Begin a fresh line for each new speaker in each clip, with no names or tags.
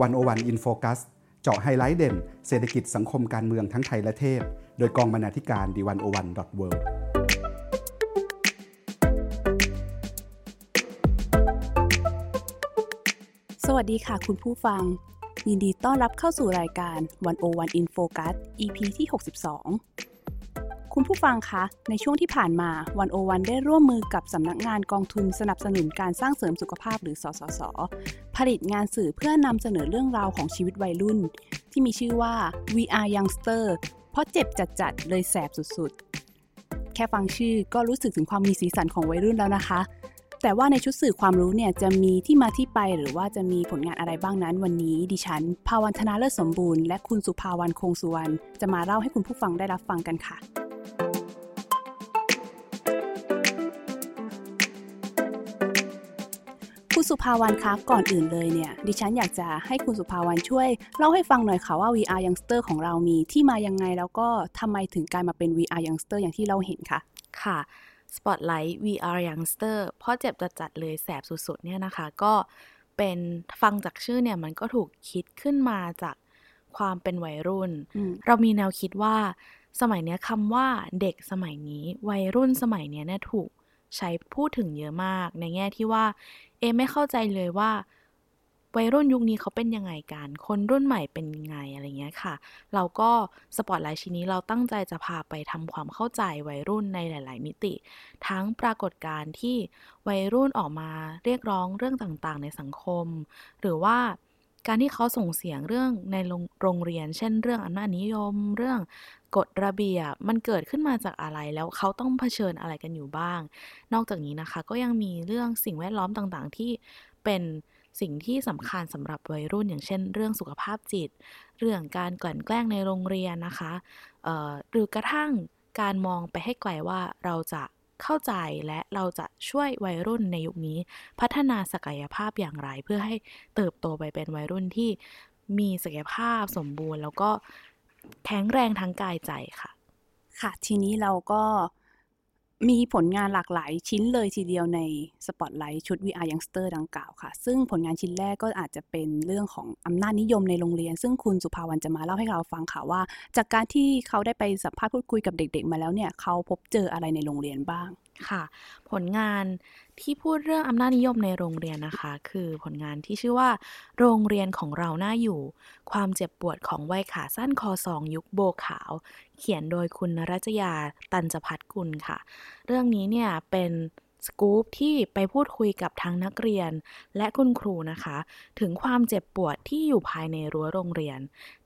One O One In Focus เจาะไฮไลท์เด่น เศรษฐกิจสังคมการเมืองทั้งไทยและเทศ โดยกองบรรณาธิการ The One O One dot world
สวัสดีค่ะคุณผู้ฟัง ยินดีต้อนรับเข้าสู่รายการ One O One In Focus EP ที่ 62 คุณผู้ฟังคะ ในช่วงที่ผ่านมา One O One ได้ร่วมมือกับสำนักงานกองทุนสนับสนุนการสร้างเสริมสุขภาพหรือสสส ผลิตงานสื่อเพื่อนำเสนอเรื่องราวของชีวิตวัยรุ่น ที่มีชื่อว่า We Are Youngster เพราะเจ็บจัดๆเลยแสบสุดๆ แค่ฟังชื่อก็รู้สึกถึงความมีสีสันของวัยรุ่นแล้วนะคะ แต่ว่าในชุดสื่อความรู้เนี่ยจะมีที่มาที่ไปหรือว่าจะมีผลงานอะไรบ้างนั้น วันนี้ดิฉัน ภาวันธนาเลิศสมบูรณ์และคุณสุภาวันคงสุวรรณจะมาเล่าให้คุณผู้ฟังได้รับฟังกันค่ะคุณสุภาวันคะก่อนอื่นเลยเนี่ย ดิฉันอยากจะให้คุณสุภาวันช่วยเล่าให้ฟังหน่อยค่ะว่า VR Youngster ของเรามีที่มายังไงแล้วก็ทำไมถึงกลายมาเป็น VR Youngster อย่างที่เราเห็นคะ
ค่ะ Spotlight VR Youngster เพราะเจ็บจัดๆเลยแสบสุดๆเนี่ยนะคะ ก็เป็นฟังจากชื่อเนี่ยมันก็ถูกคิดขึ้นมาจากความเป็นวัยรุ่น เรามีแนวคิดว่า สมัยนี้คำว่าเด็กสมัยนี้ วัยรุ่นสมัยนี้เนี่ยถูกใช้พูดถึงเยอะมาก ในแง่ที่ว่า เอไม่เข้าใจเลยว่า วัยรุ่นยุคนี้เขาเป็นยังไงกัน คนรุ่นใหม่เป็นยังไงอะไรเงี้ยค่ะ เราก็สปอตไลท์ชิ้นนี้เราตั้งใจจะพาไปทำความเข้าใจวัยรุ่นในหลาย ๆ มิติ ทั้งปรากฏการณ์ที่วัยรุ่นออกมาเรียกร้องเรื่องต่าง ๆ ในสังคม หรือว่าการที่เขาส่งเสียงเรื่องในโรงเรียน เช่น เรื่องอำนาจนิยม เรื่องกฎระเบียบ มันเกิดขึ้นมาจากอะไร แล้วเขาต้องเผชิญอะไรกันอยู่บ้าง นอกจากนี้นะคะ ก็ยังมีเรื่องสิ่งแวดล้อมต่างๆ ที่เป็น สิ่งที่สำคัญสำหรับวัยรุ่น อย่างเช่น เรื่องสุขภาพจิต เรื่องการกลั่นแกล้งในโรงเรียนนะคะหรือกระทั่งการมองไปให้ไกลว่าเราจะเข้าใจและเราจะช่วยวัยรุ่นในยุคนี้ พัฒนาศักยภาพอย่างไร เพื่อให้เติบโตไปเป็นวัยรุ่นที่มีศักยภาพสมบูรณ์ แล้วก็แข็งแรงทั้งกายใจค่ะ
ค่ะ ทีนี้เราก็ มีผลงานหลากหลายชิ้นเลยทีเดียวในสปอตไลท์ชุด VR Youngster ดังกล่าวค่ะ ซึ่งผลงานชิ้นแรกก็อาจจะเป็นเรื่องของอำนาจนิยมในโรงเรียน ซึ่งคุณสุภาวันจะมาเล่าให้เราฟังค่ะว่า จากการที่เขาได้ไปสัมภาษณ์พูดคุยกับเด็กๆ มาแล้วเนี่ย เขาพบเจออะไรในโรงเรียนบ้าง
ค่ะ ผลงานที่พูดเรื่องอำนาจนิยมในโรงเรียนนะคะ คือผลงานที่ชื่อว่า โรงเรียนของเราหน้าอยู่ ความเจ็บปวดของวัยขาสั้นคอสองยุคโบขาว เขียนโดยคุณรัชยาตันจพัฒกุลค่ะ เรื่องนี้เนี่ยเป็นสกู๊ปที่ไปพูดคุยกับทั้งนักเรียน และคุณครูนะคะ ถึงความเจ็บปวดที่อยู่ภายในรั้วโรงเรียน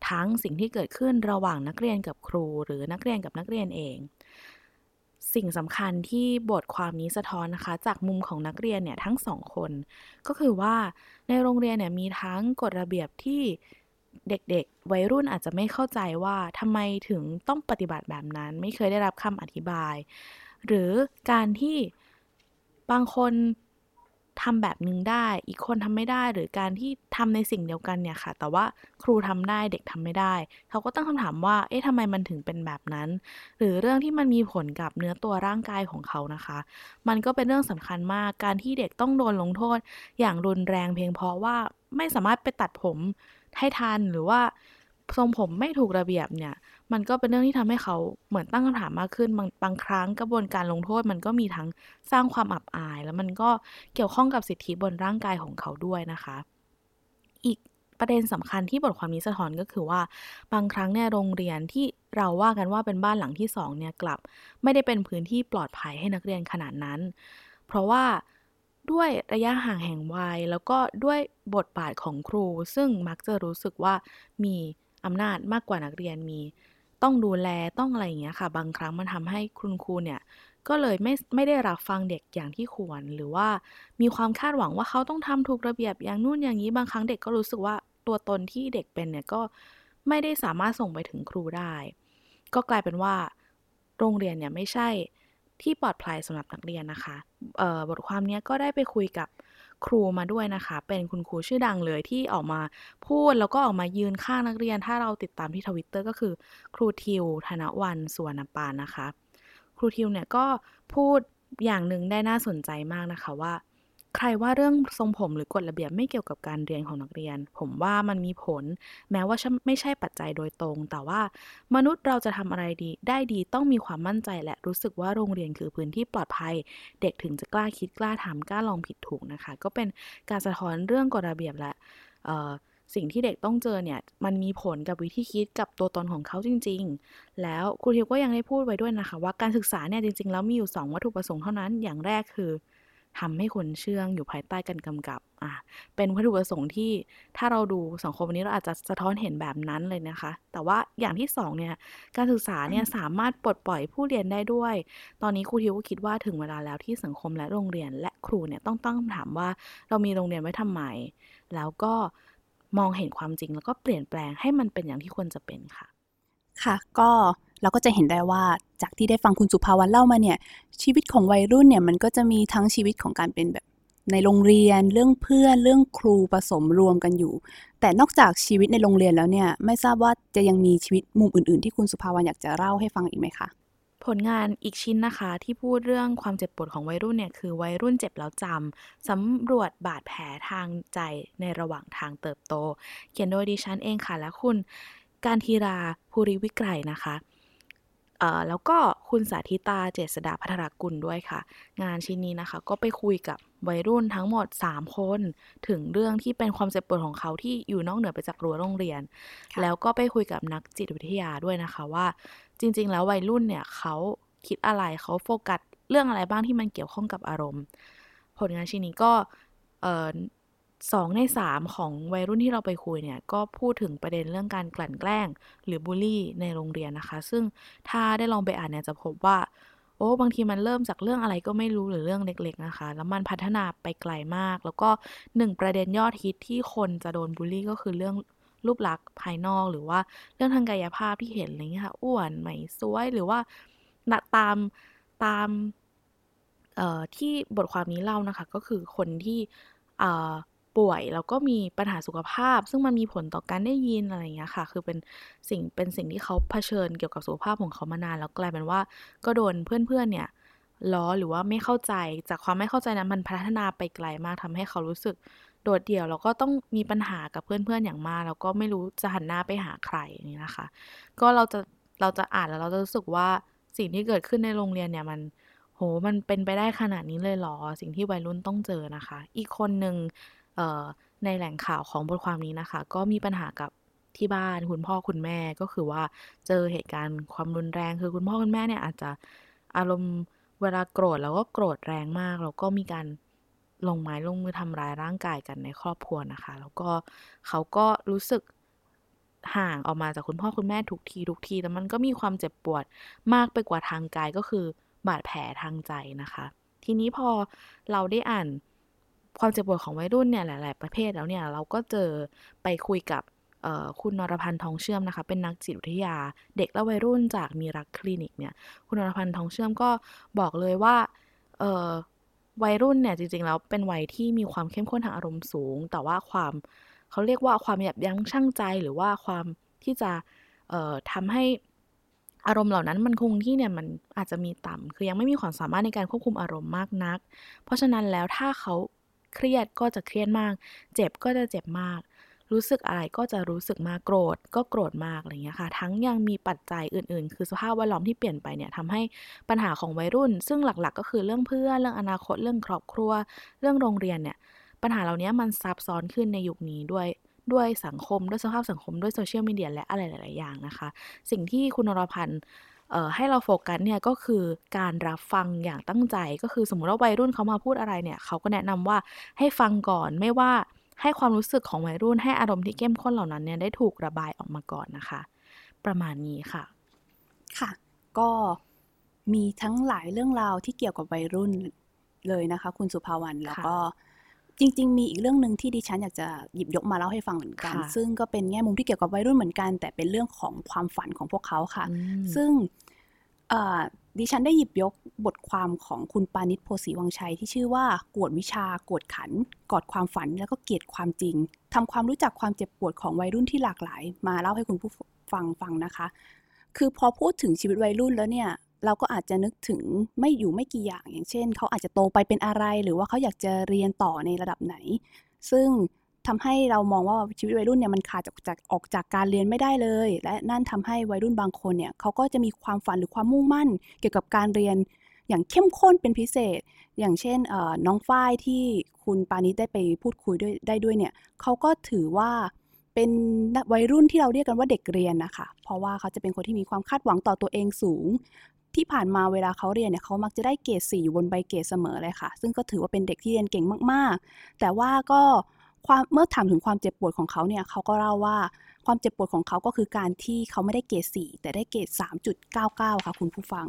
ทั้งสิ่งที่เกิดขึ้นระหว่างนักเรียนกับครู หรือนักเรียนกับนักเรียนเอง สิ่งสำคัญที่บทความนี้สะท้อนนะคะ จากมุมของนักเรียนเนี่ยทั้งสองคน ก็คือว่าในโรงเรียนเนี่ยมีทั้งกฎระเบียบที่เด็กๆ วัยรุ่นอาจจะไม่เข้าใจว่าทำไมถึงต้องปฏิบัติแบบนั้น ไม่เคยได้รับคำอธิบาย หรือการที่บางคน ทำแบบนึงได้ อีกคนทำไม่ได้หรือการที่ทำในสิ่งเดียวกันเนี่ยค่ะ แต่ว่าครูทำได้เด็กทำไม่ได้ เขาก็ตั้งคำถามว่า เอ๊ะทำไมมันถึงเป็นแบบนั้น หรือเรื่องที่มันมีผลกับเนื้อตัวร่างกายของเขานะคะ มันก็เป็นเรื่องสำคัญมาก การที่เด็กต้องโดนลงโทษ อย่างรุนแรงเพียงเพราะว่าไม่สามารถไปตัดผมให้ทันหรือว่า ทรงผมไม่ถูกระเบียบเนี่ย มันก็เป็นเรื่องที่ทำให้เขาเหมือนตั้งคำถามมากขึ้นบางบางครั้งกระบวนการลงโทษมันก็มีทั้งสร้างความอับอาย แล้วมันก็เกี่ยวข้องกับสิทธิบนร่างกายของเขาด้วยนะคะ อีกประเด็นสำคัญที่บทความนี้สะท้อนก็คือว่า บางครั้งเนี่ยโรงเรียนที่เราว่ากันว่าเป็นบ้านหลังที่สองเนี่ยกลับ ไม่ได้เป็นพื้นที่ปลอดภัยให้นักเรียนขนาดนั้น เพราะว่าด้วยระยะห่างแห่งวัยแล้วก็ด้วยบทบาทของครู ซึ่งมักจะรู้สึกว่ามี อำนาจมากกว่านักเรียนมี ต้องดูแลต้องอะไรอย่างเงี้ยค่ะ บางครั้งมันทำให้คุณครูเนี่ยก็เลยไม่ไม่ได้รับฟังเด็กอย่างที่ควร หรือว่ามีความคาดหวังว่าเขาต้องทำถูกระเบียบอย่างนู่นอย่างนี้บางครั้งเด็กก็รู้สึกว่าตัวตนที่เด็กเป็นเนี่ยก็ไม่ได้สามารถส่งไปถึงครูได้ ก็กลายเป็นว่า โรงเรียนเนี่ยไม่ใช่ที่ปลอดภัยสำหรับนักเรียนนะคะบทความนี้ก็ได้ไปคุยกับ ครูมาด้วยนะคะ เป็นคุณครูชื่อดังเลยที่ออกมาพูดแล้วก็ออกมายืนข้างนักเรียน ถ้าเราติดตามที่ทวิตเตอร์ก็คือ ครูทิว ธนวันสวนปานนะคะ ครูทิวเนี่ยก็พูดอย่างหนึ่งได้น่าสนใจมากนะคะว่า ใครว่าเรื่องทรงผมหรือกฎระเบียบไม่เกี่ยวกับการเรียนของนักเรียน ผมว่ามันมีผล แม้ว่าไม่ใช่ปัจจัยโดยตรง แต่ว่ามนุษย์เราจะทำอะไรดี ได้ดีต้องมีความมั่นใจและรู้สึกว่าโรงเรียนคือพื้นที่ปลอดภัย เด็กถึงจะกล้าคิดกล้าทำกล้าลองผิดถูกนะคะ ก็เป็นการสะท้อนเรื่องกฎระเบียบและสิ่งที่เด็กต้องเจอเนี่ยมันมีผลกับวิธีคิดกับตัวตนของเขาจริง ๆ แล้วครูทิวก็ยังได้พูดไว้ด้วยนะคะ ว่าการศึกษาเนี่ยจริง ๆ แล้วมีอยู่ 2 วัตถุประสงค์เท่านั้นอย่างแรกคือ ทำให้คนเชื่องอยู่ภายใต้การกำกับอะเป็นวัตถุประสงค์ที่ถ้าเราดูสังคมวันนี้เราอาจจะสะท้อนเห็นแบบนั้นเลยนะคะ แต่ว่าอย่างที่สองเนี่ยการศึกษาเนี่ยสามารถปลดปล่อยผู้เรียนได้ด้วย ตอนนี้ครูทิวก็คิดว่าถึงเวลาแล้วที่สังคมและโรงเรียนและครูเนี่ยต้องตั้งคำถามว่าเรามีโรงเรียนไว้ทำไม แล้วก็มองเห็นความจริงแล้วก็เปลี่ยนแปลงให้มันเป็นอย่างที่ควรจะเป็นค่ะ
ค่ะ ก็เราก็จะเห็นได้ว่าจากที่ได้ฟังคุณสุภาวันเล่ามาเนี่ย ชีวิตของวัยรุ่นเนี่ยมันก็จะมีทั้งชีวิตของการเป็นแบบในโรงเรียนเรื่องเพื่อนเรื่องครูผสมรวมกันอยู่ แต่นอกจากชีวิตในโรงเรียนแล้วเนี่ย ไม่ทราบว่าจะยังมีชีวิตมุมอื่น ๆ ที่คุณสุภาวันอยากจะเล่าให้ฟังอีกไหมคะ
ผลงานอีกชิ้นนะคะที่พูดเรื่องความเจ็บปวดของวัยรุ่นเนี่ยคือวัยรุ่นเจ็บแล้วจำสำรวจบาดแผลทางใจในระหว่างทางเติบโต เขียนโดยดิฉันเองค่ะและคุณ การทีราภูริวิกรนะคะแล้วก็คุณสาธิตาเจษดาพัทรกุลด้วยค่ะ งานชิ้นนี้นะคะ ก็ไปคุยกับวัยรุ่นทั้งหมด 3 คน ถึงเรื่องที่เป็นความเจ็บปวดของเขาที่อยู่นอกเหนือไปจากรั้วโรงเรียน แล้วก็ไปคุยกับนักจิตวิทยาด้วยนะคะว่า จริง ๆ แล้ววัยรุ่นเนี่ยเขาคิดอะไรเขาโฟกัสเรื่องอะไรบ้างที่มันเกี่ยวข้องกับอารมณ์ ผลงานชิ้นนี้ก็ สองในสามของวัยรุ่นที่เราไปคุยเนี่ย ก็พูดถึงประเด็นเรื่องการกลั่นแกล้ง หรือบูลลี่ในโรงเรียนนะคะ ซึ่งถ้าได้ลองไปอ่านเนี่ยจะพบว่า โอ้บางทีมันเริ่มจากเรื่องอะไรก็ไม่รู้หรือเรื่องเล็ก ๆนะคะ แล้วมันพัฒนาไปไกลมาก แล้วก็หนึ่งประเด็นยอดฮิตที่คนจะโดนบูลลี่ก็คือเรื่องรูปลักษณ์ภายนอกหรือว่าเรื่องทางกายภาพที่เห็นอะไรเงี้ยค่ะอ้วนไม่สวยหรือว่าตามตามที่บทความนี้เล่านะคะ ก็คือคนที่ ป่วย แล้วก็มีปัญหาสุขภาพ ซึ่งมันมีผลต่อการได้ยินอะไรเงี้ยค่ะ คือเป็นสิ่งเป็นสิ่งที่เขาเผชิญเกี่ยวกับสุขภาพของเขามานาน แล้วกลายเป็นว่าก็โดนเพื่อนๆเนี่ยล้อหรือว่าไม่เข้าใจ จากความไม่เข้าใจนั้นมันพัฒนาไปไกลมากทำให้เขารู้สึกโดดเดี่ยวแล้วก็ต้องมีปัญหากับเพื่อนๆอย่างมาก แล้วก็ไม่รู้จะหันหน้าไปหาใครอย่างนี้นะคะ ก็เราจะเราจะอ่านแล้วเราจะรู้สึกว่าสิ่งที่เกิดขึ้นในโรงเรียนเนี่ยมันโหมันเป็นไปได้ขนาดนี้เลยหรอ สิ่งที่วัยรุ่นต้องเจอนะคะ อีกคนหนึ่ง ในแหล่งข่าวของบทความนี้นะคะ ก็มีปัญหากับที่บ้านคุณพ่อคุณแม่ก็คือว่าเจอเหตุการณ์ความรุนแรง คือคุณพ่อคุณแม่เนี่ยอาจจะอารมณ์เวลาโกรธแล้วก็โกรธแรงมากแล้วก็มีการลงไม้ลงมือทำร้ายร่างกายกันในครอบครัวนะคะ แล้วก็เขาก็รู้สึกห่างออกมาจากคุณพ่อคุณแม่ทุกทีทุกที แต่มันก็มีความเจ็บปวดมากไปกว่าทางกายก็คือบาดแผลทางใจนะคะ ทีนี้พอเราได้อ่าน ความเจ็บปวดของวัยรุ่นเนี่ยหลาย ๆ ประเภทแล้วเนี่ยเราก็เจอไปคุยกับคุณนรพันธ์ทองเชื่อมนะคะ เป็นนักจิตวิทยาเด็กและวัยรุ่นจากมีรักคลินิกเนี่ย คุณนรพันธ์ทองเชื่อมก็บอกเลยว่าวัยรุ่นเนี่ยจริง ๆ แล้วเป็นวัยที่มีความเข้มข้นทางอารมณ์สูง แต่ว่าความเขาเรียกว่าความยับยั้งชั่งใจ หรือว่าความที่จะเอ่อทำให้อารมณ์เหล่านั้นมันคงที่เนี่ยมันอาจจะมีต่ำคือยังไม่มีความสามารถในการควบคุมอารมณ์มากนัก เพราะฉะนั้นแล้วถ้าเขา เครียดก็จะเครียดมาก เจ็บก็จะเจ็บมาก รู้สึกอะไรก็จะรู้สึกมากโกรธ ก็โกรธมากอะไรเงี้ยค่ะ ทั้งยังมีปัจจัยอื่นๆ คือสภาพแวดล้อมที่เปลี่ยนไปเนี่ยทำให้ปัญหาของวัยรุ่น ซึ่งหลักๆ ก็คือเรื่องเพื่อนเรื่องอนาคตเรื่องครอบครัว เรื่องโรงเรียนเนี่ยปัญหาเหล่านี้มันซับซ้อนขึ้นในยุคนี้ด้วยด้วยสังคมด้วยสภาพสังคมด้วยโซเชียลมีเดียและอะไรหลาย ๆ อย่างนะคะ สิ่งที่คุณนรพันธ์ ให้เราโฟกัสเนี่ยก็คือการรับฟังอย่างตั้งใจ ก็คือสมมติว่าวัยรุ่นเขามาพูดอะไรเนี่ยเขาก็แนะนำว่าให้ฟังก่อนไม่ว่าให้ความรู้สึกของวัยรุ่นให้อารมณ์ที่เข้มข้นเหล่านั้นเนี่ยได้ถูกระบายออกมาก่อนนะคะ ประมาณนี้ค่ะ
ค่ะ ก็มีทั้งหลายเรื่องราวที่เกี่ยวกับวัยรุ่นเลยนะคะ คุณสุภาวรรณแล้วก็ จริง ๆ มีอีกเรื่องหนึ่งที่ดิฉันอยากจะหยิบยกมาเล่าให้ฟังเหมือนกัน ซึ่งก็เป็นแง่มุมที่เกี่ยวกับวัยรุ่นเหมือนกัน แต่เป็นเรื่องของความฝันของพวกเขาค่ะ ซึ่งดิฉันได้หยิบยกบทความของคุณปานิชโพสีวังชัย ที่ชื่อว่ากวดวิชากวดขัน กอดความฝันแล้วก็เกลียดความจริงทำความรู้จักความเจ็บปวดของวัยรุ่นที่หลากหลาย มาเล่าให้คุณผู้ฟังฟังนะคะ คือพอพูดถึงชีวิตวัยรุ่นแล้วเนี่ย เราก็อาจจะนึกถึงไม่อยู่ไม่กี่อย่างอย่างเช่น เขาอาจจะโตไปเป็นอะไร หรือว่าเขาอยากจะเรียนต่อในระดับไหน ซึ่งทำให้เรามองว่าชีวิตวัยรุ่นเนี่ยมันขาดจากจากออกจากการเรียนไม่ได้เลย และนั่นทำให้วัยรุ่นบางคนเนี่ยเขาก็จะมีความฝันหรือความมุ่งมั่น เกี่ยวกับการเรียนอย่างเข้มข้นเป็นพิเศษ อย่างเช่นน้องฝ้ายที่คุณปานิชได้ไปพูดคุยด้วยได้ด้วยเนี่ยเขาก็ถือว่าเป็นวัยรุ่นที่เราเรียกกันว่าเด็กเรียนนะคะ เพราะว่าเขาจะเป็นคนที่มีความคาดหวังต่อตัวเองสูง ที่ผ่านมาเวลาเขาเรียนเนี่ยเขามักจะได้เกรดสี่อยู่บนใบเกรดเสมอเลยค่ะ ซึ่งก็ถือว่าเป็นเด็กที่เรียนเก่งมากๆ แต่ว่าก็ความเมื่อถามถึงความเจ็บปวดของเขาเนี่ยเขาก็เล่าว่าความเจ็บปวดของเขาก็คือการที่เขาไม่ได้เกรดสี่แต่ได้เกรดสามจุดเก้าเก้าค่ะ คุณผู้ฟัง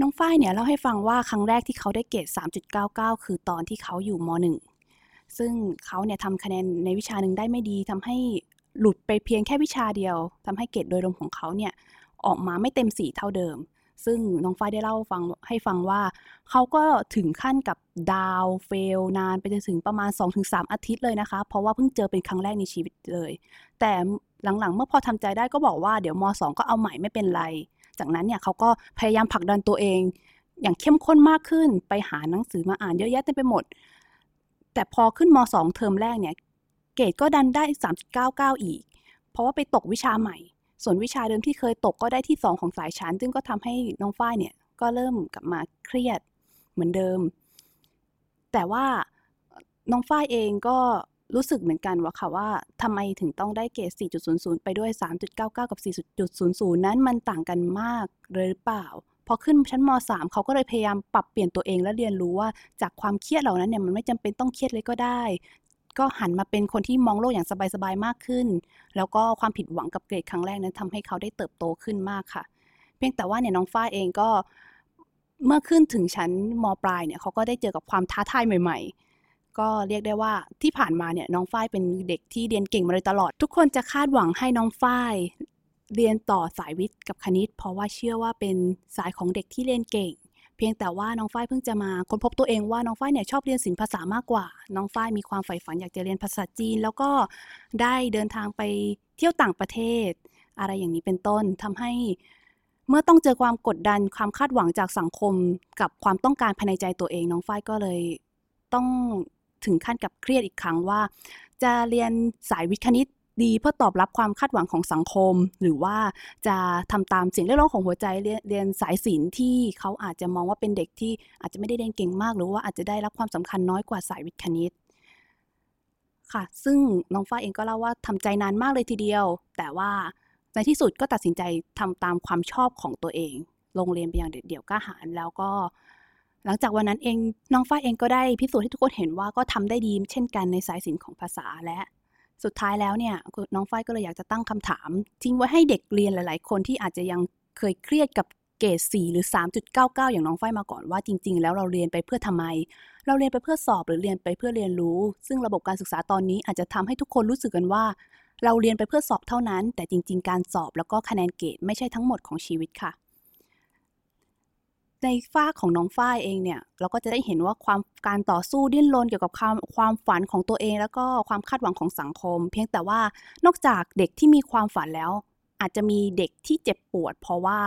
น้องฝ้ายเนี่ยเล่าให้ฟังว่าครั้งแรกที่เขาได้เกรด3.99 คือตอนที่เขาอยู่ม .1 ซึ่งเขาเนี่ยทำคะแนนในวิชาหนึ่งได้ไม่ดีทำให้หลุดไปเพียงแค่วิชาเดียวทำให้เกรดโดยรวมของเขาเนี่ย ออกมาไม่เต็มสีเท่าเดิม ซึ่งน้องฝ้ายได้เล่าฟังให้ฟังว่า เขาก็ถึงขั้นกับดาวเฟลนานไปจนถึงประมาณ 2-3 อาทิตย์เลยนะคะ เพราะว่าเพิ่งเจอเป็นครั้งแรกในชีวิตเลย แต่หลังๆ เมื่อพอทำใจได้ก็บอกว่าเดี๋ยวม .2 ก็เอาใหม่ไม่เป็นไร จากนั้นเนี่ยเขาก็พยายามผลักดันตัวเอง อย่างเข้มข้นมากขึ้นไปหาหนังสือมาอ่านเยอะแยะเต็มไปหมด แต่พอขึ้นม .2 เทอมแรกเนี่ยเกรดก็ดันได้ 3.99 อีก เพราะว่าไปตกวิชาใหม่ ส่วนวิชาเดิมที่เคยตกก็ได้ที่2ของสายชั้น ซึ่งก็ทำให้น้องฝ้ายเนี่ยก็เริ่มกลับมาเครียดเหมือนเดิม แต่ว่าน้องฝ้ายเองก็รู้สึกเหมือนกันว่าค่ะว่าทำไมถึงต้องได้เกรด 4.00 ไปด้วย 3.99 กับ 4.00 นั้นมันต่างกันมากเลยหรือเปล่า พอขึ้นชั้นม .3 เขาก็เลยพยายามปรับเปลี่ยนตัวเองและเรียนรู้ว่าจากความเครียดเหล่านั้นเนี่ยมันไม่จำเป็นต้องเครียดเลยก็ได้ ก็หันมาเป็นคนที่มองโลกอย่างสบายๆมากขึ้น แล้วก็ความผิดหวังกับเกรดครั้งแรกนั้นทำให้เขาได้เติบโตขึ้นมากค่ะ เพียงแต่ว่าเนี่ยน้องฝ้าเองก็เมื่อขึ้นถึงชั้นมปลายเนี่ยเขาก็ได้เจอกับความท้าทายใหม่ ๆก็เรียกได้ว่าที่ผ่านมาเนี่ยน้องฝ้ายเป็นเด็กที่เรียนเก่งมาโดยตลอด ทุกคนจะคาดหวังให้น้องฝ้ายเรียนต่อสายวิทย์กับคณิต เพราะว่าเชื่อว่าเป็นสายของเด็กที่เรียนเก่ง เพียงแต่ว่าน้องฝ้ายเพิ่งจะมาค้นพบตัวเองว่าน้องฝ้ายเนี่ยชอบเรียนศิลปภาษามากกว่า น้องฝ้ายมีความใฝ่ฝันอยากจะเรียนภาษาจีน แล้วก็ได้เดินทางไปเที่ยวต่างประเทศ อะไรอย่างนี้เป็นต้นทำให้เมื่อต้องเจอความกดดันความคาดหวังจากสังคมกับความต้องการภายในใจตัวเอง น้องฝ้ายก็เลยต้องถึงขั้นกับเครียดอีกครั้งว่า จะเรียนสายวิทย์คณิต ดีเพื่อตอบรับความคาดหวังของสังคม หรือว่าจะทำตามเสียงเรียกร้องของหัวใจเรียนเรียนสายศิลป์ที่เขาอาจจะมองว่าเป็นเด็กที่อาจจะไม่ได้เรียนเก่งมาก หรือว่าอาจจะได้รับความสำคัญน้อยกว่าสายวิทย์คณิตค่ะ ซึ่งน้องฟ้าเองก็เล่าว่าทำใจนานมากเลยทีเดียว แต่ว่าในที่สุดก็ตัดสินใจทำตามความชอบของตัวเอง ลงเรียนไปอย่างเดี่ยวกล้าหาญแล้วก็ หลังจากวันนั้นเองน้องฝ้ายเองก็ได้พิสูจน์ให้ทุกคนเห็นว่าก็ทำได้ดีเช่นกันในสายศิลป์ของภาษาและ สุดท้ายแล้วเนี่ยน้องฝ้ายก็เลยอยากจะตั้งคำถาม ทิ้งไว้ให้เด็กเรียนหลาย ๆ คนที่อาจจะยังเคยเครียดกับเกรด4หรือ 3.99 อย่างน้องฝ้ายมาก่อนว่าจริง ๆ แล้วเราเรียนไปเพื่อทำไม เราเรียนไปเพื่อสอบหรือเรียนไปเพื่อเรียนรู้ ซึ่งระบบการศึกษาตอนนี้อาจจะทำให้ทุกคนรู้สึกกันว่า เราเรียนไปเพื่อสอบเท่านั้น แต่จริง ๆ การสอบแล้วก็คะแนนเกรดไม่ใช่ทั้งหมดของชีวิตค่ะ ในฝ้าของน้องฝ้ายเองเนี่ย เราก็จะได้เห็นว่าความการต่อสู้ดิ้นรนเกี่ยวกับความความฝันของตัวเอง แล้วก็ความคาดหวังของสังคม เพียงแต่ว่านอกจากเด็กที่มีความฝันแล้ว อาจจะมีเด็กที่เจ็บปวด เพราะว่า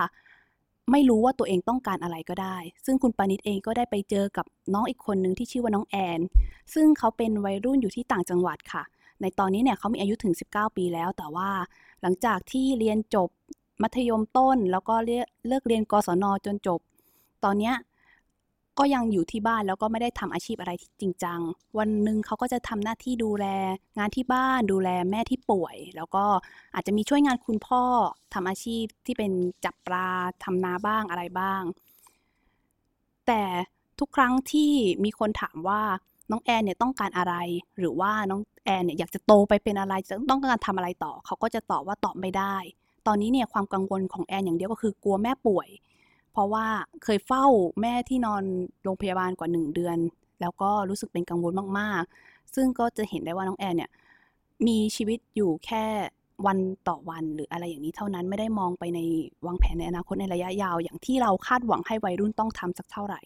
ไม่รู้ว่าตัวเองต้องการอะไรก็ได้ ซึ่งคุณปานิตเองก็ได้ไปเจอกับน้องอีกคนนึงที่ชื่อว่าน้องแอน ซึ่งเขาเป็นวัยรุ่นอยู่ที่ต่างจังหวัดค่ะ ในตอนนี้เนี่ยเขามีอายุถึง 19 ปีแล้ว แต่ว่าหลังจากที่เรียนจบมัธยมต้น แล้วก็เลิกเรียนกศนจนจบ ตอนเนี้ยก็ยังอยู่ที่บ้านแล้วก็ไม่ได้ทำอาชีพอะไรจริงจัง วันหนึ่งเขาก็จะทำหน้าที่ดูแล งานที่บ้านดูแลแม่ที่ป่วย แล้วก็อาจจะมีช่วยงานคุณพ่อทำอาชีพที่เป็นจับปลาทำนาบ้างอะไรบ้าง แต่ทุกครั้งที่มีคนถามว่าน้องแอนเนี่ยต้องการอะไร หรือว่าน้องแอนเนี่ยอยากจะโตไปเป็นอะไรจะต้องการทำอะไรต่อ เขาก็จะตอบว่าตอบไม่ได้ ตอนนี้เนี่ยความกังวลของแอนอย่างเดียวก็คือกลัวแม่ป่วย ราะว่าเคยเฝ้าแม่ที่นอนโรงพยาบาลกว่าหนึ่งเดือน แล้วก็รู้สึกเป็นกังวลมากๆ ซึ่งก็จะเห็นได้ว่าน้องแอนเนี่ยมีชีวิตอยู่แค่วันต่อวันหรืออะไรอย่างนี้เท่านั้นไม่ได้มองไปในวางแผนในอนาคตในระยะยาว อย่างที่เราคาดหวังให้วัยรุ่นต้องทำสักเท่าไหร่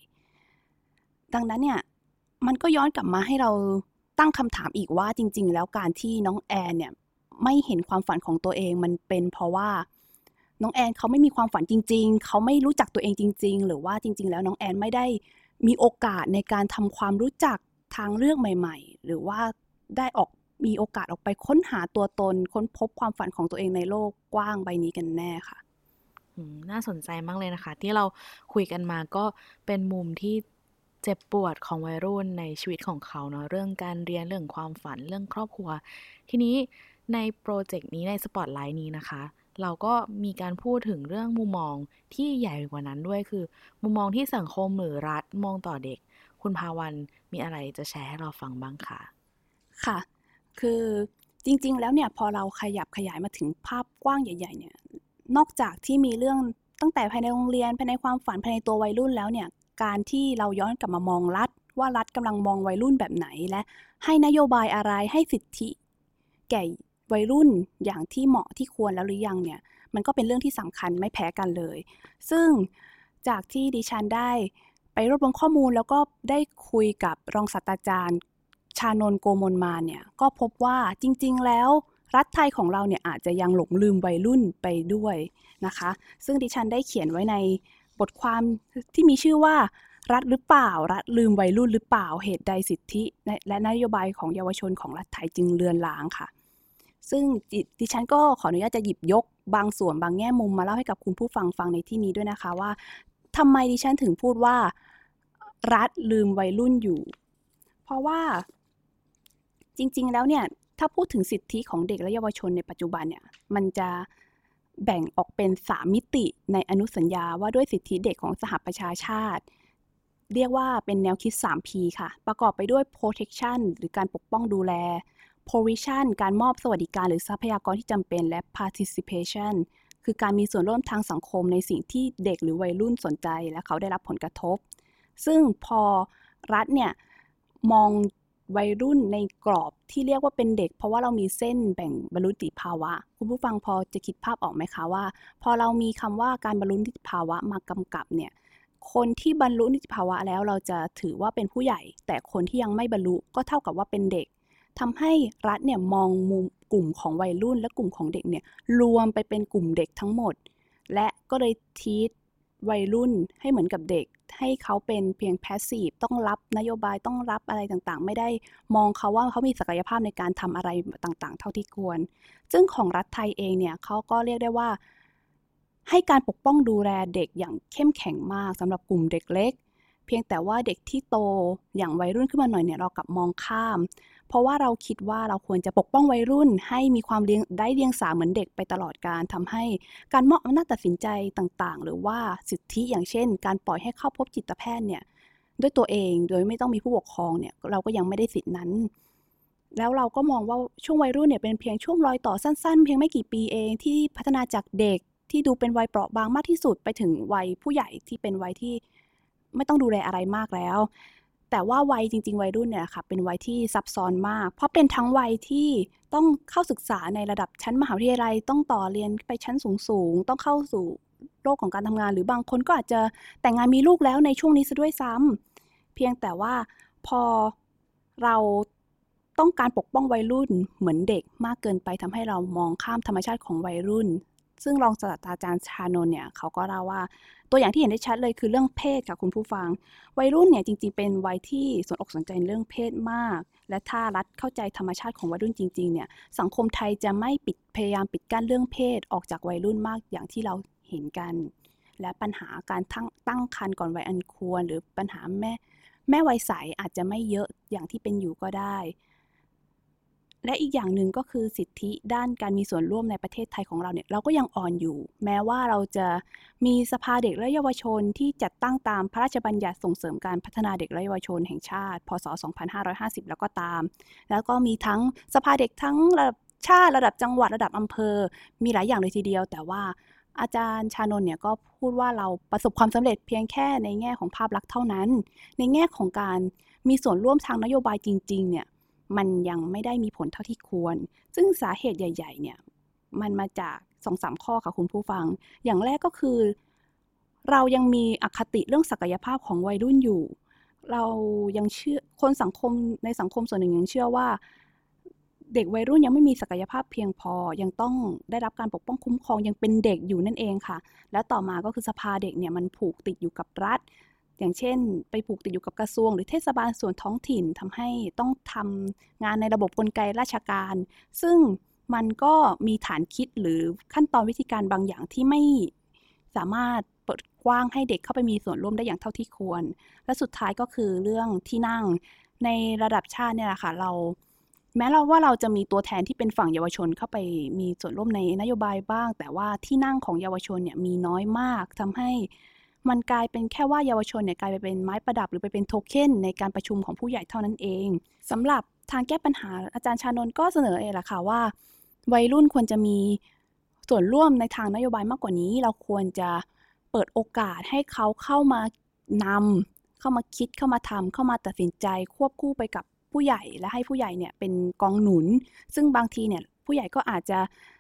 ดังนั้นเนี่ยมันก็ย้อนกลับมาให้เราตั้งคำถามอีกว่าจริง ๆ แล้วการที่น้องแอนเนี่ยไม่เห็นความฝันของตัวเองมันเป็นเพราะว่า น้องแอนเขาไม่มีความฝันจริง ๆ เขาไม่รู้จักตัวเองจริง ๆ หรือว่าจริง ๆ แล้วน้องแอนไม่ได้มีโอกาสในการทำความรู้จักทางเลือกใหม่ ๆ หรือว่าได้ออกมีโอกาสออกไปค้นหาตัวตน ค้นพบความฝันของตัวเองในโลกกว้างใบนี้กันแน่ค่ะ
น่าสนใจมากเลยนะคะ ที่เราคุยกันมาก็เป็นมุมที่เจ็บปวดของวัยรุ่นในชีวิตของเขาเนาะเรื่องการเรียนเรื่องความฝันเรื่องครอบครัว ทีนี้ในโปรเจกต์นี้ในสปอตไลท์นี้นะคะ เราก็มีการพูดถึงเรื่องมุมมองที่ใหญ่กว่านั้นด้วยคือ มุมมองที่สังคมหรือรัฐมองต่อเด็ก คุณภาวันมีอะไรจะแชร์ให้เราฟังบ้างคะ
ค่ะ คือจริง ๆ แล้วเนี่ยพอเราขยับขยายมาถึงภาพกว้างใหญ่ ๆ เนี่ย นอกจากที่มีเรื่องตั้งแต่ภายในโรงเรียนภายในความฝันภายในตัววัยรุ่นแล้วเนี่ย การที่เราย้อนกลับมามองรัฐ ว่ารัฐกำลังมองวัยรุ่นแบบไหนและให้นโยบายอะไรให้สิทธิ แก่ วัยรุ่นอย่างที่เหมาะที่ควรแล้วหรือยังเนี่ย มันก็เป็นเรื่องที่สำคัญไม่แพ้กันเลย ซึ่งจากที่ดิฉันได้ไปรวบรวมข้อมูลแล้วก็ได้คุยกับรองศาสตราจารย์ ชานนโกมลมาเนี่ย ก็พบว่าจริง ๆ แล้วรัฐไทยของเราเนี่ยอาจจะยังหลงลืมวัยรุ่นไปด้วยนะคะ ซึ่งดิฉันได้เขียนไว้ในบทความที่มีชื่อว่ารัฐหรือเปล่า รัฐลืมวัยรุ่นหรือเปล่าเหตุใดสิทธิ และนโยบายของเยาวชนของรัฐไทยจึงเลือนลางค่ะ ซึ่งดิฉันก็ขออนุญาตจะหยิบยกบางส่วนบางแง่มุมมาเล่าให้กับคุณผู้ฟังฟังในที่นี้ด้วยนะคะว่าทำไมดิฉันถึงพูดว่ารัฐลืมวัยรุ่นอยู่ เพราะว่าจริง ๆ แล้วเนี่ย ถ้าพูดถึงสิทธิของเด็กและเยาวชนในปัจจุบันเนี่ย มันจะแบ่งออกเป็น3มิติในอนุสัญญาว่าด้วยสิทธิเด็กของสหประชาชาติ เรียกว่าเป็นแนวคิด 3P ค่ะ ประกอบไปด้วย protection หรือการปกป้องดูแล provision การมอบสวัสดิการหรือทรัพยากรที่จำเป็นและ participation คือการมีส่วนร่วมทางสังคมในสิ่งที่เด็กหรือวัยรุ่นสนใจ และเขาได้รับผลกระทบ ซึ่งพอรัฐเนี่ยมองวัยรุ่นในกรอบที่เรียกว่าเป็นเด็ก เพราะว่าเรามีเส้นแบ่งบรรลุนิติภาวะ คุณผู้ฟังพอจะคิดภาพออกไหมคะว่า พอเรามีคำว่าการบรรลุนิติภาวะมากำกับเนี่ยคนที่บรรลุนิติภาวะแล้วเราจะถือว่าเป็นผู้ใหญ่ แต่คนที่ยังไม่บรรลุก็เท่ากับว่าเป็นเด็ก ทำให้รัฐเนี่ยมองมุมกลุ่มของวัยรุ่นและกลุ่มของเด็กเนี่ยรวมไปเป็นกลุ่มเด็กทั้งหมด และก็เลยทีตวัยรุ่นให้เหมือนกับเด็ก ให้เขาเป็นเพียงแพสซีฟต้องรับนโยบายต้องรับอะไรต่างๆ ไม่ได้มองเขาว่าเขามีศักยภาพในการทำอะไรต่างๆ เท่าที่ควร ซึ่งของรัฐไทยเองเนี่ยเขาก็เรียกได้ว่า ให้การปกป้องดูแลเด็กอย่างเข้มแข็งมากสำหรับกลุ่มเด็กเล็ก เพียงแต่ว่าเด็กที่โตอย่างวัยรุ่นขึ้นมาหน่อยเนี่ยเรากลับมองข้าม เพราะว่าเราคิดว่าเราควรจะปกป้องวัยรุ่น ให้มีความเลี้ยงได้เลี้ยงสาเหมือนเด็กไปตลอดการทำให้การมอบอำนาจตัดสินใจต่างๆ หรือว่าสิทธิอย่างเช่น การปล่อยให้เข้าพบจิตแพทย์เนี่ยด้วยตัวเองโดยไม่ต้องมีผู้ปกครองเนี่ยเราก็ยังไม่ได้สิทธินั้น แล้วเราก็มองว่าช่วงวัยรุ่นเนี่ยเป็นเพียงช่วงรอยต่อสั้นๆ เพียงไม่กี่ปีเองที่พัฒนาจากเด็กที่ดูเป็นวัยเปราะบางมากที่สุดไปถึงวัยผู้ใหญ่ที่เป็นวัยที่ไม่ต้องดูแลอะไรมากแล้ว แต่ว่าวัยจริง ๆ วัยรุ่นเนี่ยค่ะเป็นวัยที่ซับซ้อนมาก เพราะเป็นทั้งวัยที่ต้องเข้าศึกษาในระดับชั้นมหาวิทยาลัยต้องต่อเรียนไปชั้นสูงๆต้องเข้าสู่โลกของการทำงาน หรือบางคนก็อาจจะแต่งงานมีลูกแล้วในช่วงนี้ซะด้วยซ้ำเพียงแต่ว่าพอเราต้องการปกป้องวัยรุ่นเหมือนเด็กมากเกินไปทำให้เรามองข้ามธรรมชาติของวัยรุ่น ซึ่งรองศาสตราจารย์ชานนเนี่ยเขาก็เล่าว่า ตัวอย่างที่เห็นได้ชัดเลยคือเรื่องเพศค่ะคุณผู้ฟัง วัยรุ่นเนี่ยจริงๆ เป็นวัยที่สนอกสนใจเรื่องเพศมาก และถ้ารัฐเข้าใจธรรมชาติของวัยรุ่นจริงๆเนี่ยสังคมไทยจะไม่ปิดพยายามปิดกั้นเรื่องเพศออกจากวัยรุ่นมากอย่างที่เราเห็นกัน และปัญหาการตั้งตั้งครรภ์ก่อนวัยอันควร หรือปัญหาแม่แม่วัยใสอาจจะไม่เยอะอย่างที่เป็นอยู่ก็ได้ และอีกอย่างหนึ่งก็คือสิทธิด้านการมีส่วนร่วมในประเทศไทยของเราเนี่ยเราก็ยังอ่อนอยู่ แม้ว่าเราจะมีสภาเด็กและเยาวชนที่จัดตั้งตามพระราชบัญญัติส่งเสริมการพัฒนาเด็กและเยาวชนแห่งชาติ พศ 2550 แล้วก็ตาม แล้วก็มีทั้งสภาเด็กทั้งระดับชาติระดับจังหวัดระดับอำเภอ มีหลายอย่างเลยทีเดียว แต่ว่าอาจารย์ชานนท์เนี่ยก็พูดว่าเราประสบความสำเร็จเพียงแค่ในแง่ของภาพลักษณ์เท่านั้น ในแง่ของการมีส่วนร่วมทางนโยบายจริง ๆ เนี่ย มันยังไม่ได้มีผลเท่าที่ควร ซึ่งสาเหตุใหญ่ ๆ เนี่ย มันมาจากสองสามข้อค่ะคุณผู้ฟัง อย่างแรกก็คือ เรายังมีอคติเรื่องศักยภาพของวัยรุ่นอยู่ เรายังเชื่อคนสังคมในสังคมส่วนหนึ่งยังเชื่อว่า เด็กวัยรุ่นยังไม่มีศักยภาพเพียงพอ ยังต้องได้รับการปกป้องคุ้มครองยังเป็นเด็กอยู่นั่นเองค่ะ แล้วต่อมาก็คือสภาเด็กเนี่ยมันผูกติดอยู่กับรัฐ อย่างเช่น ไปผูกติดอยู่กับกระทรวง หรือเทศบาลส่วนท้องถิ่นทำให้ต้องทำงานในระบบกลไกราชการ ซึ่งมันก็มีฐานคิดหรือขั้นตอนวิธีการบางอย่างที่ไม่สามารถเปิดกว้างให้เด็กเข้าไปมีส่วนร่วมได้อย่างเท่าที่ควร และสุดท้ายก็คือเรื่องที่นั่งในระดับชาติเนี่ยแหละค่ะเรา แม้เราว่าเราจะมีตัวแทนที่เป็นฝั่งเยาวชนเข้าไปมีส่วนร่วมในนโยบายบ้าง แต่ว่าที่นั่งของเยาวชนเนี่ยมีน้อยมากทำให้ มันกลายเป็นแค่ว่าเยาวชนเนี่ยกลายไปเป็นไม้ประดับหรือไปเป็นโทเค็นในการประชุมของผู้ใหญ่เท่านั้นเองสำหรับทางแก้ปัญหาอาจารย์ชานนท์ก็เสนอเองแหละค่ะว่า วัยรุ่นควรจะมีส่วนร่วมในทางนโยบายมากกว่านี้ เราควรจะเปิดโอกาสให้เขาเข้ามานำเข้ามาคิดเข้ามาทำเข้ามาตัดสินใจควบคู่ไปกับผู้ใหญ่และให้ผู้ใหญ่เนี่ยเป็นกองหนุน ซึ่งบางทีเนี่ย ผู้ใหญ่ก็อาจจะ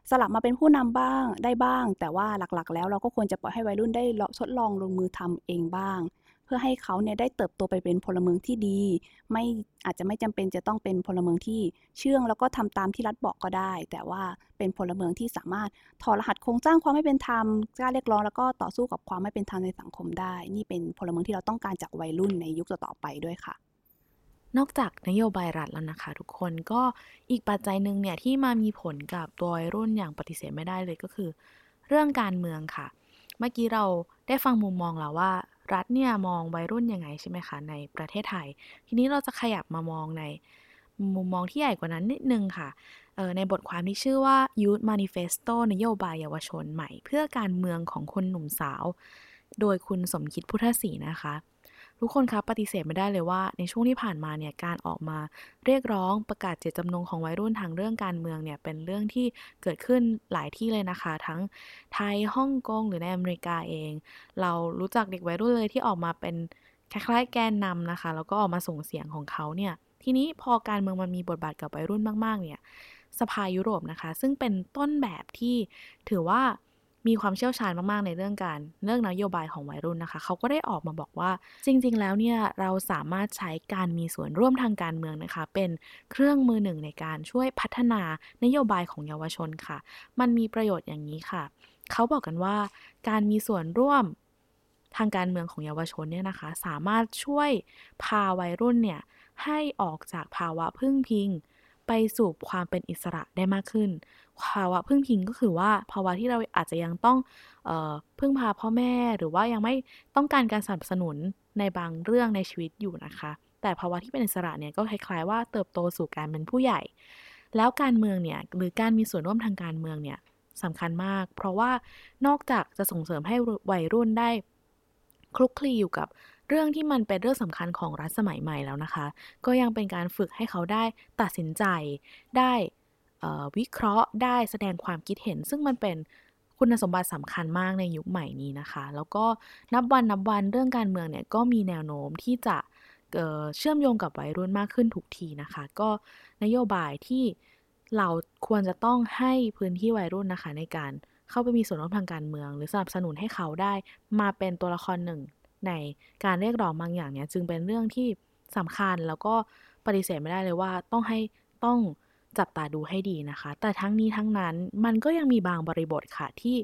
สลับมาเป็นผู้นำบ้างได้บ้าง แต่ว่าหลักๆ แล้วเราก็ควรจะปล่อยให้วัยรุ่นได้ทดลองลงมือทำเองบ้าง เพื่อให้เขาเนี่ยได้เติบโตไปเป็นพลเมืองที่ดี ไม่อาจจะไม่จำเป็นจะต้องเป็นพลเมืองที่เชื่อง แล้วก็ทำตามที่รัฐบอกก็ได้ แต่ว่าเป็นพลเมืองที่สามารถถอดรหัสโครงสร้างความไม่เป็นธรรมกล้าเรียกร้องแล้วก็ต่อสู้กับความไม่เป็นธรรมในสังคมได้ นี่เป็นพลเมืองที่เราต้องการจากวัยรุ่นในยุคต่อๆไปด้วยค่ะ
นอกจากนโยบายรัฐแล้วนะคะ ทุกคนก็อีกปัจจัยหนึ่งเนี่ยที่มามีผลกับตัววัยรุ่นอย่างปฏิเสธไม่ได้เลยก็คือ เรื่องการเมืองค่ะ เมื่อกี้เราได้ฟังมุมมองแล้วว่า รัฐเนี่ยมองวัยรุ่นยังไงใช่ไหมคะในประเทศไทย ทีนี้เราจะขยับมามองในมุมมองที่ใหญ่กว่านั้นนิดนึงค่ะในบทความที่ชื่อว่า Youth Manifesto นโยบายเยาวชนใหม่ เพื่อการเมืองของคนหนุ่มสาว โดยคุณสมคิดพุทธศรีนะคะ ทุกคนคะปฏิเสธไม่ได้เลยว่า ในช่วงที่ผ่านมาเนี่ยการออกมาเรียกร้องประกาศเจตจำนงของวัยรุ่นทางเรื่องการเมืองเนี่ยเป็นเรื่องที่เกิดขึ้นหลายที่เลยนะคะ ทั้งไทยฮ่องกงหรือในอเมริกาเอง เรารู้จักเด็กวัยรุ่นเลยที่ออกมาเป็นคล้ายๆแกนนำนะคะ แล้วก็ออกมาส่งเสียงของเขาเนี่ยทีนี้พอการเมืองมันมีบทบาทกับวัยรุ่นมาก ๆ เนี่ยสภายุโรปนะคะ ซึ่งเป็นต้นแบบที่ถือว่า มีความเชี่ยวชาญมากๆในเรื่องการเรื่องนโยบายของวัยรุ่นนะคะ เขาก็ได้ออกมาบอกว่าจริง ๆ แล้วเนี่ยเราสามารถใช้การมีส่วนร่วมทางการเมืองนะคะ เป็นเครื่องมือหนึ่งในการช่วยพัฒนานโยบายของเยาวชนค่ะ มันมีประโยชน์อย่างนี้ค่ะ เขาบอกกันว่าการมีส่วนร่วมทางการเมืองของเยาวชนเนี่ยนะคะ สามารถช่วยพาวัยรุ่นเนี่ยให้ออกจากภาวะพึ่งพิง ไปสู่ความเป็นอิสระได้มากขึ้น ภาวะพึ่งพิงก็คือว่าภาวะที่เราอาจจะยังต้องเออพึ่งพาพ่อแม่หรือว่ายังไม่ต้องการการสนับสนุนในบางเรื่องในชีวิตอยู่นะคะ แต่ภาวะที่เป็นอิสระเนี่ยก็คล้ายๆว่าเติบโตสู่การเป็นผู้ใหญ่ แล้วการเมืองเนี่ยหรือการมีส่วนร่วมทางการเมืองเนี่ยสำคัญมาก เพราะว่านอกจากจะส่งเสริมให้วัยรุ่นได้คลุกคลีอยู่กับ รื่องที่มันเป็นเรื่องสำคัญของรัฐสมัยใหม่แล้วนะคะ ก็ยังเป็นการฝึกให้เขาได้ตัดสินใจ ได้วิเคราะห์ ได้แสดงความคิดเห็น ซึ่งมันเป็นคุณสมบัติสำคัญมากในยุคใหม่นี้นะคะ แล้วก็นับวันนับวันเรื่องการเมืองเนี่ยก็มีแนวโน้มที่จะเเชื่อมโยงกับวัยรุ่นมากขึ้นทุกทีนะคะ ก็นโยบายที่เราควรจะต้องให้พื้นที่วัยรุ่นนะคะในการเข้าไปมีส่วนร่วมทางการเมือง หรือสนับสนุนให้เขาได้มาเป็นตัวละครหนึ่ง ในการเรียกร้องบางอย่างเนี่ยจึงเป็นเรื่องที่สำคัญแล้วก็ปฏิเสธไม่ได้เลยว่าต้องให้ต้องจับตาดูให้ดีนะคะ แต่ทั้งนี้ทั้งนั้นมันก็ยังมีบางบริบทค่ะที่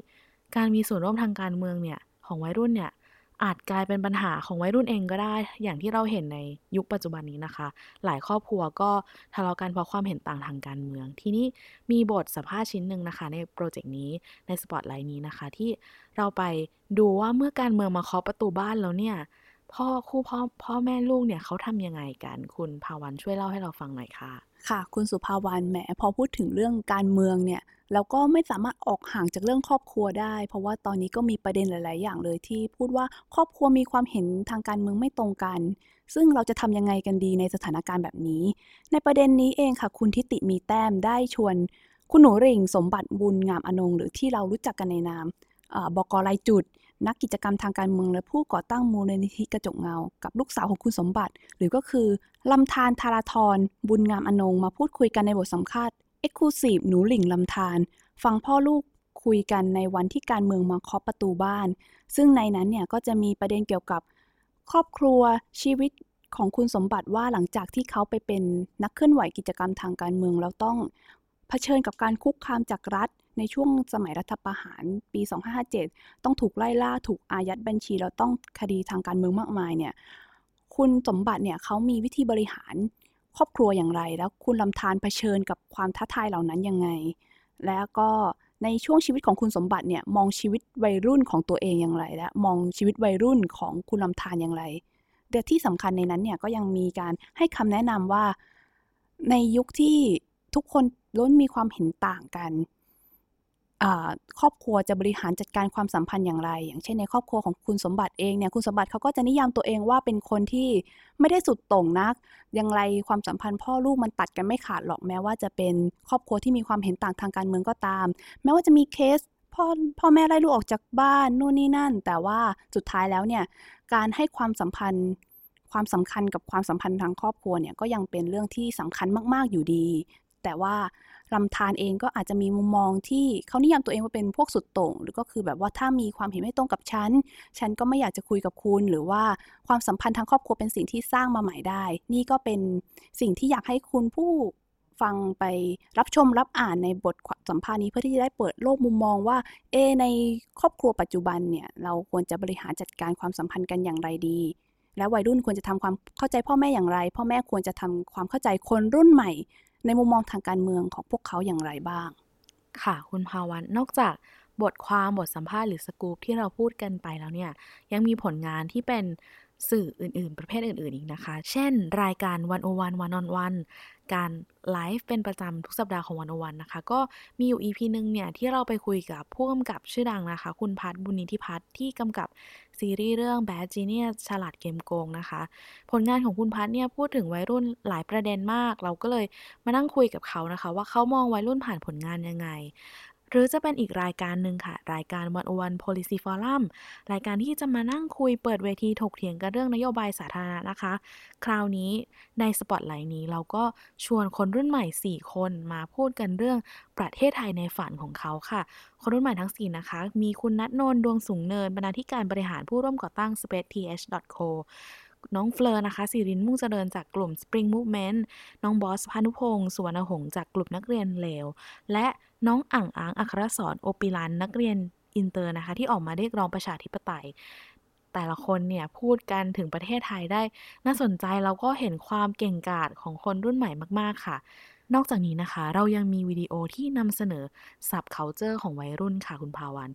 การมีส่วนร่วมทางการเมืองเนี่ยของวัยรุ่นเนี่ย อาจกลายเป็นปัญหาของวัยรุ่นเองก็ได้ อย่างที่เราเห็นในยุคปัจจุบันนี้นะคะ หลายครอบครัวก็ทะเลาะกันเพราะความเห็นต่างทางการเมือง ทีนี้มีบทสัมภาษณ์ชิ้นหนึ่งนะคะ ในโปรเจกต์นี้ในสปอตไลท์นี้นะคะ ที่เราไปดูว่าเมื่อการเมืองมาเคาะประตูบ้านแล้วเนี่ยพ่อคู่พ่อพ่อแม่ลูกเนี่ยเขาทำยังไงกัน คุณภาวันช่วยเล่าให้เราฟังหน่อยค่ะ
ค่ะ คุณสุภาวันแหมพอพูดถึงเรื่องการเมืองเนี่ย เราก็ไม่สามารถออกห่างจากเรื่องครอบครัวได้ เพราะว่าตอนนี้ก็มีประเด็นหลาย ๆ อย่างเลยที่พูดว่าครอบครัวมีความเห็นทางการเมืองไม่ตรงกัน ซึ่งเราจะทำยังไงกันดีในสถานการณ์แบบนี้ ในประเด็นนี้เองค่ะ คุณทิติมีแต้มได้ชวน คุณหนูริ่งสมบัติบุญงามอนงหรือที่เรารู้จักกันในนามบกรายจุด นักกิจกรรมทางการเมืองและผู้ก่อตั้งมูลนิธิกระจกเงา กับลูกสาวของคุณสมบัติ หรือก็คือลำธารธาราธรบุญงามอนงมาพูดคุยกันในบทสัมภาษณ์ เอ็กซ์คลูซีฟหนูหลิงลำธารฟังพ่อลูกคุยกันในวันที่การเมืองมาเคาะประตูบ้าน ซึ่งในนั้นเนี่ยก็จะมีประเด็นเกี่ยวกับครอบครัวชีวิตของคุณสมบัติว่าหลังจากที่เขาไปเป็นนักเคลื่อนไหวกิจกรรมทางการเมืองแล้วต้องเผชิญกับการคุกคามจากรัฐ ในช่วงสมัยรัฐประหารปี 2557 ต้องถูกไล่ล่าถูกอายัดบัญชีแล้วต้องคดีทางการเมืองมากมายเนี่ยคุณสมบัติเนี่ยเขามีวิธีบริหาร ครอบครัวอย่างไร แล้วคุณลำธารเผชิญกับความท้าทายเหล่านั้นยังไง แล้วก็ในช่วงชีวิตของคุณสมบัติเนี่ยมองชีวิตวัยรุ่นของตัวเองอย่างไร และมองชีวิตวัยรุ่นของคุณลำธารอย่างไรแต่ที่สำคัญในนั้นเนี่ยก็ยังมีการให้คำแนะนำว่าในยุคที่ทุกคนล้นมีความเห็นต่างกัน ครอบครัวจะบริหารจัดการความสัมพันธ์อย่างไร อย่างเช่นในครอบครัวของคุณสมบัติเองเนี่ยคุณสมบัติเขาก็จะนิยามตัวเองว่าเป็นคนที่ไม่ได้สุดโต่งนัก อย่างไรความสัมพันธ์พ่อลูกมันตัดกันไม่ขาดหรอกแม้ว่าจะเป็นครอบครัวที่มีความเห็นต่างทางการเมืองก็ตาม แม้ว่าจะมีเคสพ่อพ่อแม่ไล่ลูกออกจากบ้านนู่นนี่นั่น แต่ว่าสุดท้ายแล้วเนี่ยการให้ความสัมพันธ์ความสำคัญกับความสัมพันธ์ทางครอบครัวเนี่ยก็ยังเป็นเรื่องที่สำคัญมาก ๆ อยู่ดี แต่ว่าลำธารเองก็อาจจะมีมุมมองที่เขานิยามตัวเองว่าเป็นพวกสุดโต่ง หรือก็คือแบบว่าถ้ามีความเห็นไม่ตรงกับฉัน ฉันก็ไม่อยากจะคุยกับคุณ หรือว่าความสัมพันธ์ทางครอบครัวเป็นสิ่งที่สร้างมาใหม่ได้ นี่ก็เป็นสิ่งที่อยากให้คุณผู้ฟังไปรับชมรับอ่านในบทสัมภาษณ์นี้เพื่อที่จะได้เปิดโลกมุมมองว่า เอ ในครอบครัวปัจจุบันเนี่ย เราควรจะบริหารจัดการความสัมพันธ์กันอย่างไรดี และวัยรุ่นควรจะทำความเข้าใจพ่อแม่อย่างไร พ่อแม่ควรจะทำความเข้าใจคนรุ่นใหม่ ในมุมมองทางการเมืองของพวกเขาอย่างไรบ้าง
ค่ะ คุณภาวันนอกจากบทความบทสัมภาษณ์หรือสกู๊ปที่เราพูดกันไปแล้วเนี่ย ยังมีผลงานที่เป็นสื่ออื่น ๆ ประเภทอื่น ๆ อีกนะคะ เช่น รายการวันโอวันวันออนวัน การไลฟ์เป็นประจำทุกสัปดาห์ของวันโอวันนะคะ ก็มีอยู่ EP หนึ่งเนี่ย ที่เราไปคุยกับผู้กำกับชื่อดังนะคะ คุณพัฒบุญนิธิพัฒที่กำกับ ซีรีส์เรื่อง Bad Genius ฉลาดเกมโกงนะคะ ผลงานของคุณพัฒเนี่ยพูดถึงวัยรุ่นหลายประเด็นมาก เราก็เลยมานั่งคุยกับเขานะคะ ว่าเขามองวัยรุ่นผ่านผลงานยังไง หรือจะเป็นอีกรายการหนึ่งค่ะ รายการวันวัน policy forum รายการที่จะมานั่งคุยเปิดเวทีถกเถียงกันเรื่องนโยบายสาธารณะนะคะ คราวนี้ในสปอตไลน์นี้เราก็ชวนคนรุ่นใหม่ 4 คนมาพูดกันเรื่องประเทศไทยในฝันของเขาค่ะ คนรุ่นใหม่ทั้ง 4 นะคะ มีคุณณัฐนนท์ ดวงสูงเนินบรรณาธิการบริหารผู้ร่วมก่อตั้ง spaceth.co น้องเฟลอนะคะสิรินมุ่งเจริญจากกลุ่ม Spring Movement น้องบอสภาณุพงศ์สุวรรณหงษ์จากกลุ่มนักเรียนเลว และน้องอ่างอ่างอัครสร โอปิลันธน์นักเรียนอินเตอร์นะคะที่ออกมาเรียกร้องประชาธิปไตย แต่ละคนเนี่ยพูดกันถึงประเทศไทยได้ น่าสนใจเราก็เห็นความเก่งกาจของคนรุ่นใหม่มาก ๆ ค่ะ นอกจากนี้นะคะ เรายังมีวิดีโอที่นำเสนอ subculture ของวัยรุ่นค่ะคุณภาวัน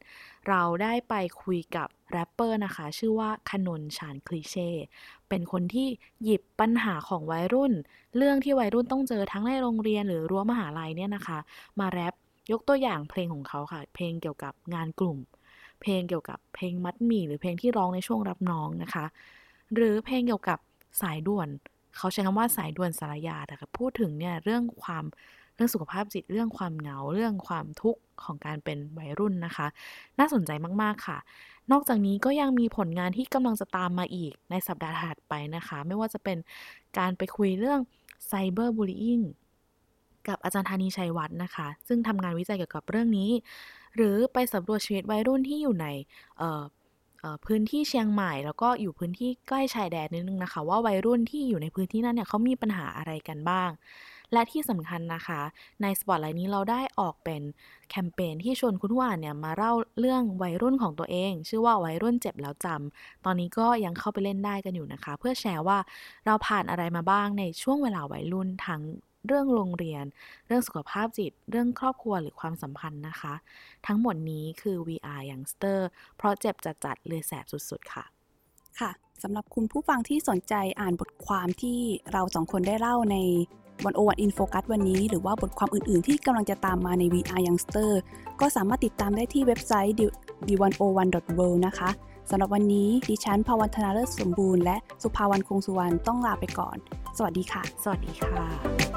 เราได้ไปคุยกับแรปเปอร์นะคะ ชื่อว่าคานนชานคลีเช่ เป็นคนที่หยิบปัญหาของวัยรุ่น เรื่องที่วัยรุ่นต้องเจอทั้งในโรงเรียนหรือรั้วมหาลัยเนี่ยนะคะ มาแรปยกตัวอย่างเพลงของเขาค่ะ เพลงเกี่ยวกับงานกลุ่ม เพลงเกี่ยวกับเพลงมัดหมี่หรือเพลงที่ร้องในช่วงรับน้องนะคะ หรือเพลงเกี่ยวกับสายด่วน เขาใช้คำว่าสายด่วนสารยาแต่พูดถึงเนี่ยเรื่องความเรื่องสุขภาพจิตเรื่องความเหงาเรื่องความทุกข์ของการเป็นวัยรุ่นนะคะ น่าสนใจมากๆค่ะ นอกจากนี้ก็ยังมีผลงานที่กำลังจะตามมาอีกในสัปดาห์ถัดไปนะคะ ไม่ว่าจะเป็นการไปคุยเรื่องไซเบอร์บูลลี่กับอาจารย์ธานีชัยวัฒน์นะคะ ซึ่งทำงานวิจัยเกี่ยวกับเรื่องนี้ หรือไปสำรวจชีวิตวัยรุ่นที่อยู่ใน พื้นที่เชียงใหม่ แล้วก็อยู่พื้นที่ใกล้ชายแดนนิดนึงนะคะ ว่าวัยรุ่นที่อยู่ในพื้นที่นั้นเนี่ยเขามีปัญหาอะไรกันบ้าง และที่สำคัญนะคะในสปอตไลน์นี้เราได้ออกเป็นแคมเปญที่ชวนคุณผู้อ่านเนี่ยมาเล่าเรื่องวัยรุ่นของตัวเอง ชื่อว่าวัยรุ่นเจ็บแล้วจำตอนนี้ก็ยังเข้าไปเล่นได้กันอยู่นะคะ เพื่อแชร์ว่าเราผ่านอะไรมาบ้างในช่วงเวลาวัยรุ่นทั้ง เรื่องโรงเรียน เรื่องสุขภาพจิต เรื่องครอบครัวหรือความสัมพันธ์นะคะ ทั้งหมดนี้คือ VR Youngster เพราะเจ็บจัดจัดเลยแสบสุดๆ ค่ะ
ค่ะสำหรับคุณผู้ฟังที่สนใจอ่านบทความที่เราสองคนได้เล่าในวันโอวันอินโฟกัสวันนี้ หรือว่าบทความอื่นๆ ที่กำลังจะตามมาใน VR Youngster ก็สามารถติดตามได้ที่เว็บไซต์ d101.world นะคะสำหรับวันนี้ดิฉันภาวันธนาเลิศสมบูรณ์และสุภาวันคงสุวรรณต้องลาไปก่อน สวัสดีค่ะ
สวัสดีค่ะ